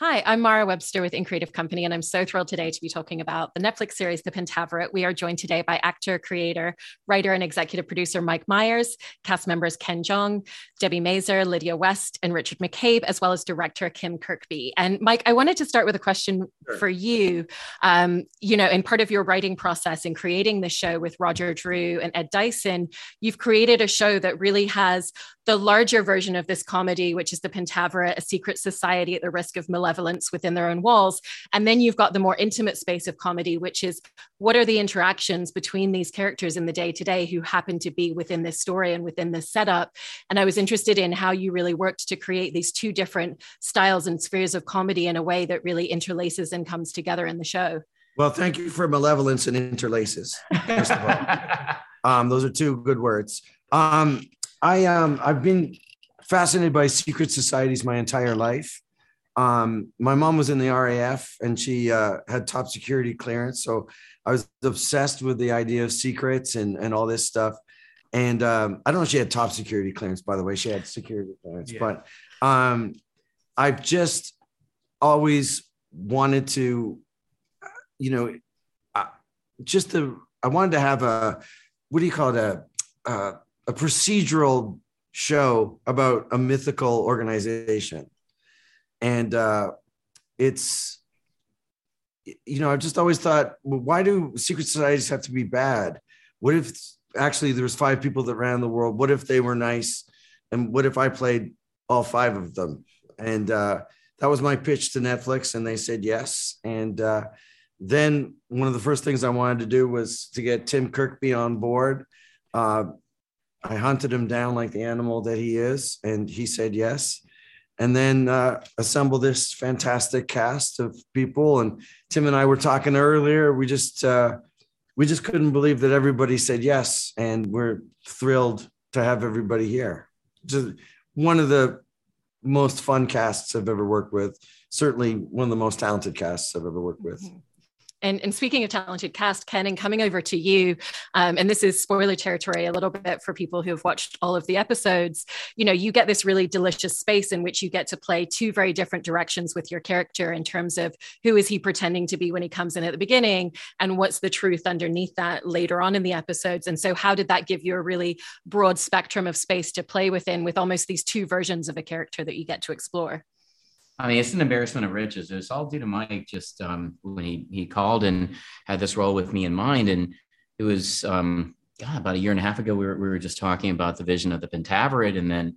Hi, I'm Mara Webster with InCreative Company, and I'm so thrilled today to be talking about the Netflix series The Pentaverate. We are joined today by actor, creator, writer, and executive producer Mike Myers, cast members Ken Jeong, Debi Mazar, Lydia West, and Richard McCabe, as well as director Tim Kirkby. And Mike, I wanted to start with a question sure. for you. Um, you know, in part of your writing process in creating the show with Roger Drew and Ed Dyson, you've created a show that really has the larger version of this comedy, which is The Pentaverate, a secret society at the risk of malevolence within their own walls. And then you've got the more intimate space of comedy, which is what are the interactions between these characters in the day to day who happen to be within this story and within this setup. And I was interested in how you really worked to create these two different styles and spheres of comedy in a way that really interlaces and comes together in the show. Well, thank you for malevolence and interlaces. First of all, um, those are two good words. Um, I um I've been fascinated by secret societies my entire life. Um, my mom was in the RAF and she uh, had top security clearance, so I was obsessed with the idea of secrets and and all this stuff. And um, I don't know if she had top security clearance, by the way. She had security clearance, yeah. but um, I've just always wanted to, you know, uh, just to I wanted to have a what do you call it a, a a procedural show about a mythical organization. And uh, it's you know i've just always thought well, why do secret societies have to be bad? What if actually there was five people that ran the world. What if they were nice? And what if i played all five of them? And uh, that was my pitch to netflix and they said yes. And uh, then one of the first things i wanted to do was to get tim kirkby on board. Uh, I hunted him down like the animal that he is, and he said yes. And then uh, assemble this fantastic cast of people. And Tim and I were talking earlier. We just uh, we just couldn't believe that everybody said yes, and we're thrilled to have everybody here. Just one of the most fun casts I've ever worked with. Certainly one of the most talented casts I've ever worked with. Mm-hmm. And, and speaking of talented cast, Ken, and coming over to you, um, and this is spoiler territory a little bit for people who have watched all of the episodes. You know, you get this really delicious space in which you get to play two very different directions with your character in terms of who is he pretending to be when he comes in at the beginning, and what's the truth underneath that later on in the episodes. And so, how did that give you a really broad spectrum of space to play within, with almost these two versions of a character that you get to explore? I mean, it's an embarrassment of riches. It was all due to Mike just um, when he he called and had this role with me in mind, and it was um, God about a year and a half ago. We were we were just talking about the vision of the Pentaverate, and then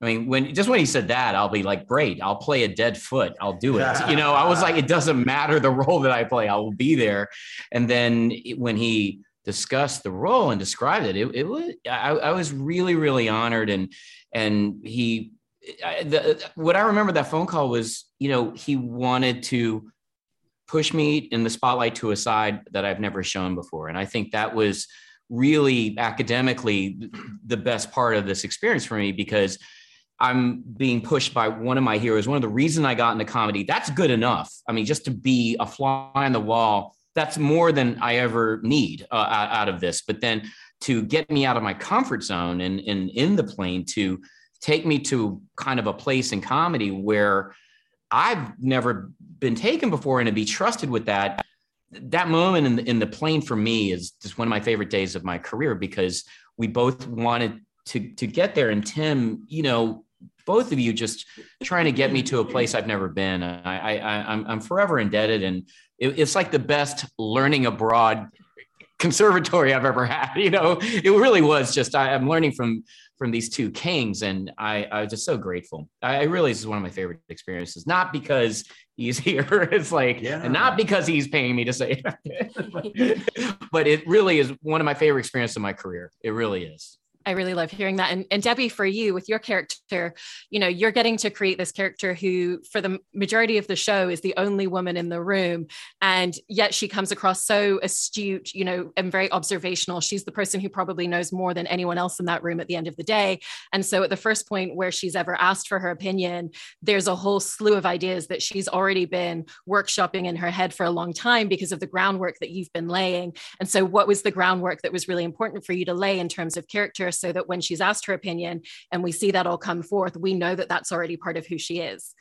I mean, when just when he said that, I'll be like, great, I'll play a dead foot. I'll do it. you know, I was like, it doesn't matter the role that I play, I will be there. And then when he discussed the role and described it, it, it was I, I was really really honored, and and he I, the, what I remember that phone call was, you know, he wanted to push me in the spotlight to a side that I've never shown before. And I think that was really academically the best part of this experience for me because I'm being pushed by one of my heroes. One of the reasons I got into comedy, that's good enough. I mean, just to be a fly on the wall, that's more than I ever need uh, out of this. But then to get me out of my comfort zone and, and in the plane to take me to kind of a place in comedy where I've never been taken before and to be trusted with that. That moment in the, in the plane for me is just one of my favorite days of my career because we both wanted to to get there. And Tim, you know, both of you just trying to get me to a place I've never been. I, I I'm I'm forever indebted, and it, it's like the best learning abroad conservatory I've ever had. You know, it really was just I, am learning from from these two kings, and I I was just so grateful. I, I really this is one of my favorite experiences. Not because he's here, it's like, yeah. and not because he's paying me to say it, but it really is one of my favorite experiences of my career. It really is. I really love hearing that. And, and Debi, for you with your character, you know, you're getting to create this character who, for the majority of the show, is the only woman in the room. And yet she comes across so astute, you know, and very observational. She's the person who probably knows more than anyone else in that room at the end of the day. And so at the first point where she's ever asked for her opinion, there's a whole slew of ideas that she's already been workshopping in her head for a long time because of the groundwork that you've been laying. And so, what was the groundwork that was really important for you to lay in terms of character? So that when she's asked her opinion and we see that all come forth, we know that that's already part of who she is.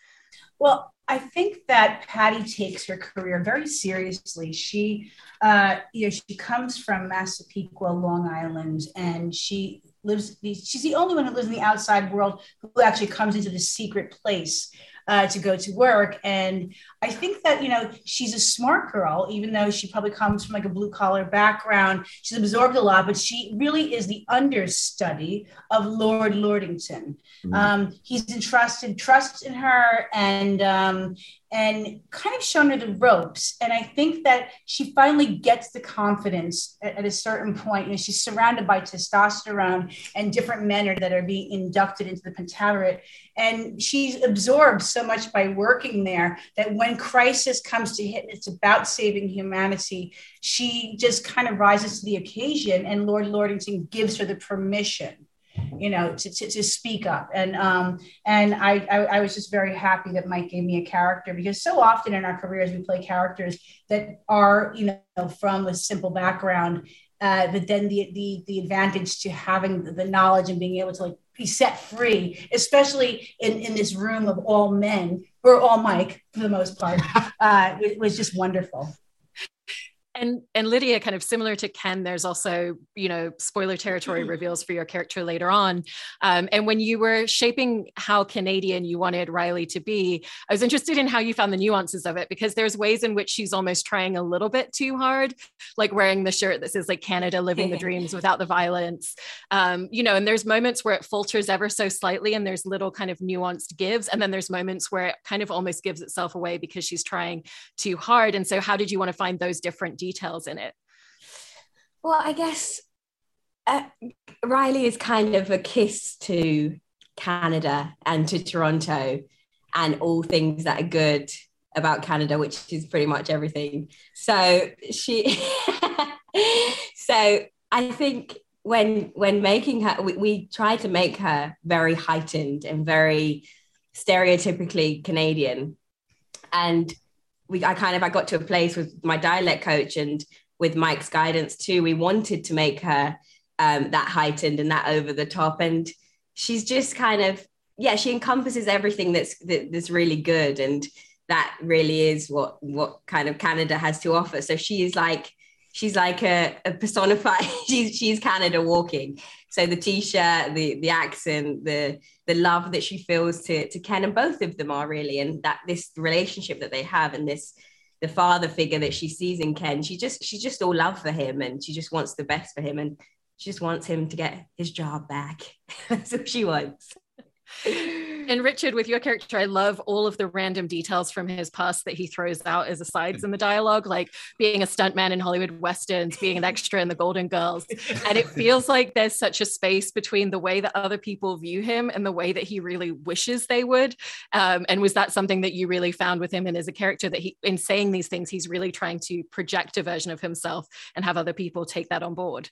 Well, I think that Patty takes her career very seriously. She, uh, you know, she comes from Massapequa, Long Island, and she lives. She's the only one who lives in the outside world who actually comes into this secret place uh, to go to work. And I think that, you know, she's a smart girl, even though she probably comes from like a blue collar background. She's absorbed a lot, but she really is the understudy of Lord Lordington. Mm-hmm. Um, he's entrusted trust in her and, um, and kind of shown her the ropes. And I think that she finally gets the confidence at, at, a certain point. You know, she's surrounded by testosterone and different men are, that are being inducted into the Pentaverate. And she absorbed so much by working there that when crisis comes to hit, and it's about saving humanity. She just kind of rises to the occasion, and Lord Lordington gives her the permission you know, to, to, to speak up. And um, and I, I, I was just very happy that Mike gave me a character because so often in our careers we play characters that are you know from a simple background, uh, but then the the the advantage to having the knowledge and being able to like be set free, especially in, in this room of all men or all Mike for the most part, uh, it was just wonderful and and lydia kind of similar to ken there's also you know spoiler territory mm-hmm. reveals for your character later on. Um, and when you were shaping how canadian you wanted riley to be i was interested in how you found the nuances of it because there's ways in which she's almost trying a little bit too hard like wearing the shirt that says like canada living the dreams without the violence. Um, you know and there's moments where it falters ever so slightly and there's little kind of nuanced gives. And then there's moments where it kind of almost gives itself away because she's trying too hard. And so how did you want to find those different details in it? Well, I guess uh, Riley is kind of a kiss to Canada and to Toronto and all things that are good about Canada, which is pretty much everything. So she, so I think when when making her, we, we try to make her very heightened and very stereotypically Canadian, and we I kind of I got to a place with my dialect coach and with Mike's guidance too. We wanted to make her um, that heightened and that over the top, and she's just kind of yeah, she encompasses everything that's that, that's really good, and that really is what what kind of Canada has to offer. So she is like she's like a, a personified she's she's canada walking so the t-shirt the the accent the the love that she feels to to ken and both of them are really and that this relationship that they have and this the father figure that she sees in ken she just she's just all love for him and she just wants the best for him and she just wants him to get his job back. That's what she wants and Richard, with your character, I love all of the random details from his past that he throws out as asides in the dialogue, like being a stuntman in Hollywood westerns, being an extra in the Golden Girls. And it feels like there's such a space between the way that other people view him and the way that he really wishes they would. Um, and was that something that you really found with him and as a character that he, in saying these things, he's really trying to project a version of himself and have other people take that on board?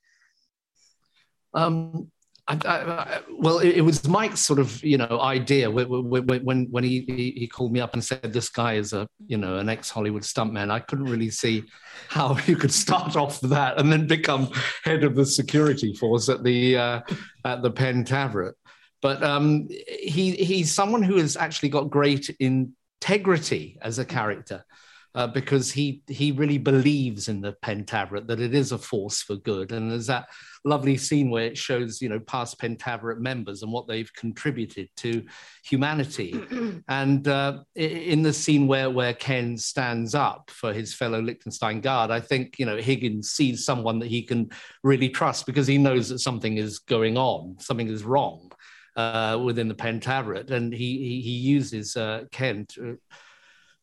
Um, I, I, well, it, it, was Mike's sort of you know idea when when, he, he called me up and said this guy is a you know an ex Hollywood stuntman. I couldn't really see how you could start off that and then become head of the security force at the uh, at the Pentaverate. But um, he he's someone who has actually got great integrity as a character uh, because he he really believes in the Pentaverate that it is a force for good. And there's that lovely scene where it shows you know past Pentaverate members and what they've contributed to humanity. and uh, in the scene where where Ken stands up for his fellow Liechtenstein guard, I think you know Higgins sees someone that he can really trust because he knows that something is going on, something is wrong. Uh, within the Pentaverate, and he he, he uses uh, Ken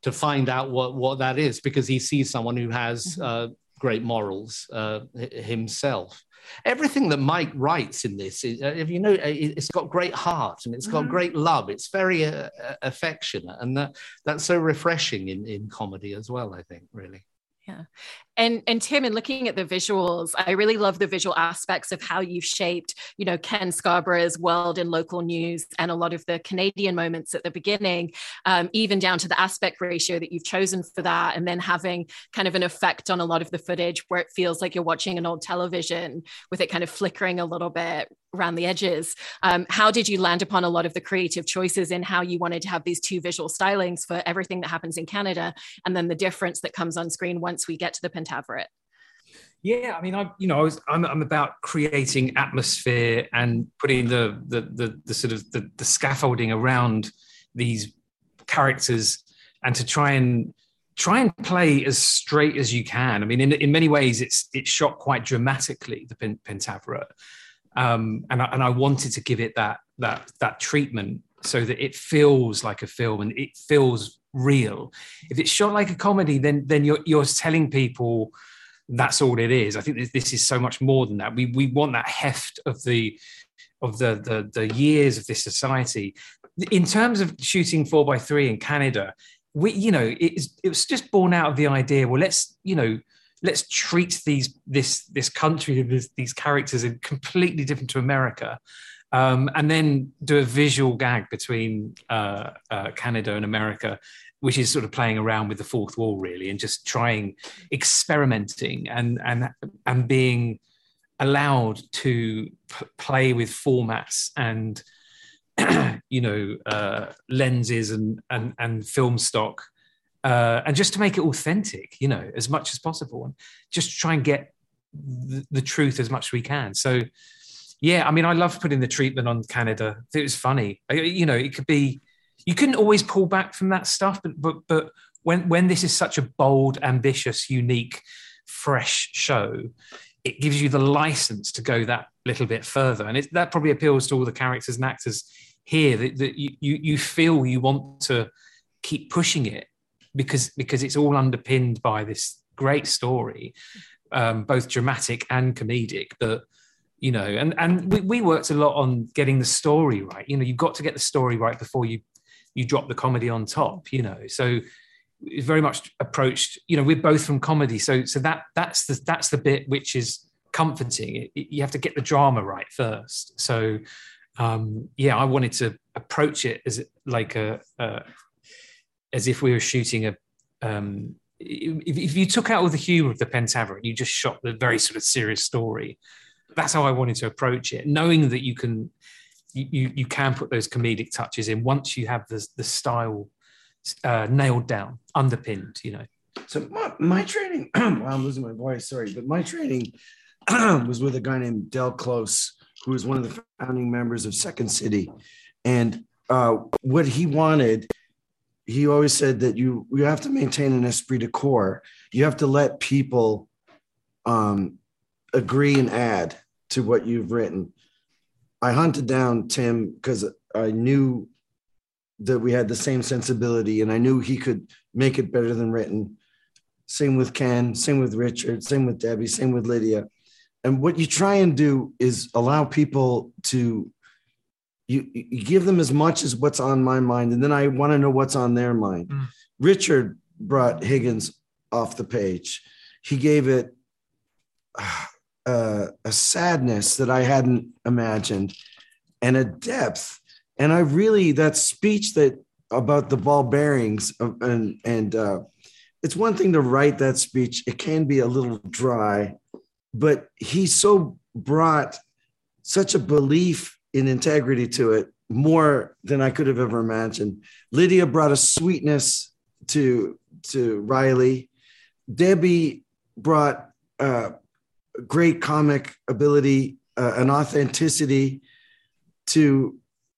to, find out what what that is because he sees someone who has mm-hmm. uh, great morals uh, himself. Everything that Mike writes in this, is, uh, if you know, uh, it's got great heart and it's got mm-hmm. great love. It's very uh, uh, affectionate, and that that's so refreshing in in comedy as well. I think, really. Yeah. And and Tim, in looking at the visuals, I really love the visual aspects of how you've shaped, you know, Ken Scarborough's world in local news and a lot of the Canadian moments at the beginning, um, even down to the aspect ratio that you've chosen for that, and then having kind of an effect on a lot of the footage where it feels like you're watching an old television with it kind of flickering a little bit around the edges. Um, how did you land upon a lot of the creative choices in how you wanted to have these two visual stylings for everything that happens in Canada, and then the difference that comes on screen once we get to the Pentaverate? Yeah, I mean, I you know, I was, I'm, I'm about creating atmosphere and putting the the the, the sort of the, the scaffolding around these characters, and to try and try and play as straight as you can. I mean, in, in many ways, it's it's shot quite dramatically, the Pentaverate, um, and I, and I wanted to give it that that that treatment so that it feels like a film and it feels real. If it's shot like a comedy, then then you're you're telling people that's all it is. I think this, this is so much more than that. We we want that heft of the of the the, the years of this society. In terms of shooting four by three in Canada, we you know it, it was just born out of the idea well let's you know let's treat these this this country this, these characters as completely different to america um, and then do a visual gag between uh, uh, canada and america which is sort of playing around with the fourth wall really and just trying experimenting and and and being allowed to p- play with formats and you know uh, lenses and and and film stock uh, and just to make it authentic you know as much as possible and just try and get the, the, truth as much as we can. So yeah i mean i love putting the treatment on canada. It was funny. You know it could be you couldn't always pull back from that stuff but but but when when this is such a bold ambitious unique fresh show it gives you the license to go that little bit further. And it, that probably appeals to all the characters and actors here that, that you, you feel you want to keep pushing it because because it's all underpinned by this great story um, both dramatic and comedic but you know and and we, we worked a lot on getting the story right. You know you've got to get the story right before you you drop the comedy on top you know. So it's very much approached you know we're both from comedy. So so that that's the that's the bit which is comforting. You have to get the drama right first. So um, yeah, I wanted to approach it as like a, as if we were shooting a. Um, if, if, you took out all the humor of the Pentaverate, you just shot the very sort of serious story. That's how I wanted to approach it, knowing that you can, you you can put those comedic touches in once you have the the style uh, nailed down, underpinned. You know. So my, my training, well, I'm losing my voice. Sorry, but my training was with a guy named Del Close who was one of the founding members of Second City. And uh, what he wanted, he always said that you you have to maintain an esprit de corps. You have to let people um, agree and add to what you've written. I hunted down Tim because I knew that we had the same sensibility and I knew he could make it better than written. Same with Ken, same with Richard, same with Debi, same with Lydia and what you try and do is allow people to you, you give them as much as what's on my mind and then i want to know what's on their mind. Mm. richard brought higgins off the page. He gave it uh, a sadness that i hadn't imagined and a depth. And i really that speech that about the ball bearings and and uh, it's one thing to write that speech it can be a little dry but he so brought such a belief in integrity to it more than I could have ever imagined. Lydia brought a sweetness to to Riley. Debi brought uh, great comic ability, uh, an authenticity to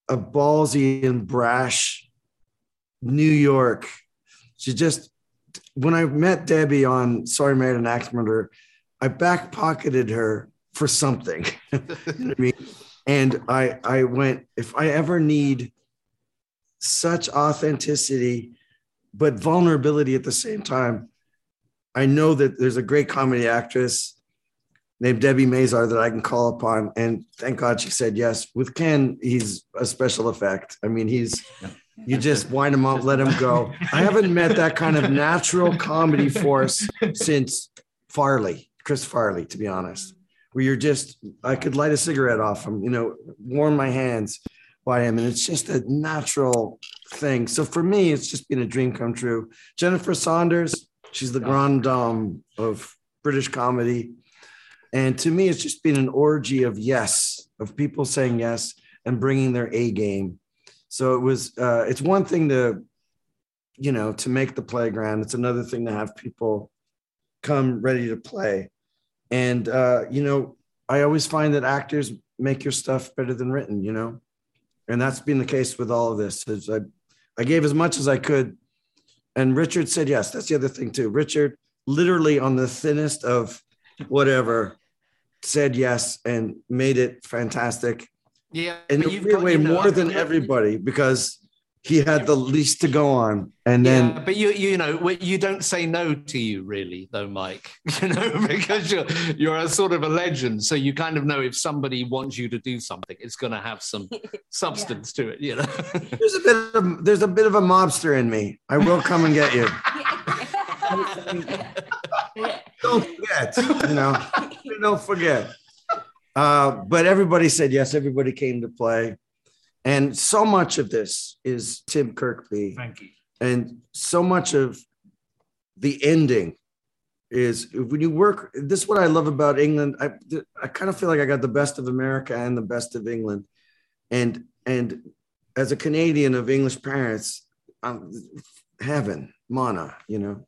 a ballsy and brash New York. She just when I met Debi on So I Married an Axe Murderer, I back pocketed her for something. you know I mean? And I I went, if I ever need such authenticity, but vulnerability at the same time, I know that there's a great comedy actress named Debi Mazar that I can call upon. And thank God she said yes. With Ken, he's a special effect. I mean, he's you just wind him up, let him go. I haven't met that kind of natural comedy force since Farley, Chris Farley, to be honest, where you're just, I could light a cigarette off him, you know, warm my hands by him. And it's just a natural thing. So for me, it's just been a dream come true. Jennifer Saunders, she's the grande dame of British comedy. And to me, it's just been an orgy of yes, of people saying yes and bringing their A game. So it was, uh, it's one thing to, you know, to make the playground. It's another thing to have people come ready to play. And, uh, you know, I always find that actors make your stuff better than written, you know? And that's been the case with all of this. Is I, I gave as much as I could. And Richard said yes. That's the other thing, too. Richard, literally on the thinnest of whatever, said yes and made it fantastic. Yeah, And in a weird got- way, more than everybody, because he had the least to go on. And then yeah, but you you know you don't say no to you really though, Mike. You know because you're you're a sort of a legend, so you kind of know if somebody wants you to do something, it's going to have some substance to it. You know. there's a bit of there's a bit of a mobster in me. I will come and get you. Don't forget, you know. Don't forget. Uh, but everybody said yes. Everybody came to play, and so much of this is Tim Kirkby, Thank you. and so much of the ending is when you work. This is what I love about England. I I kind of feel like I got the best of America and the best of England, and and as a Canadian of English parents, um, heaven, mana, you know.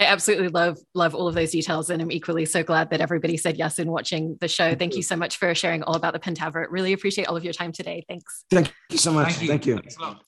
I absolutely love love all of those details, and I'm equally so glad that everybody said yes in watching the show. Thank you so much for sharing all about the Pentaverate. Really appreciate all of your time today. Thanks. Thank you so much. Thank you. Thank you. Thanks a lot.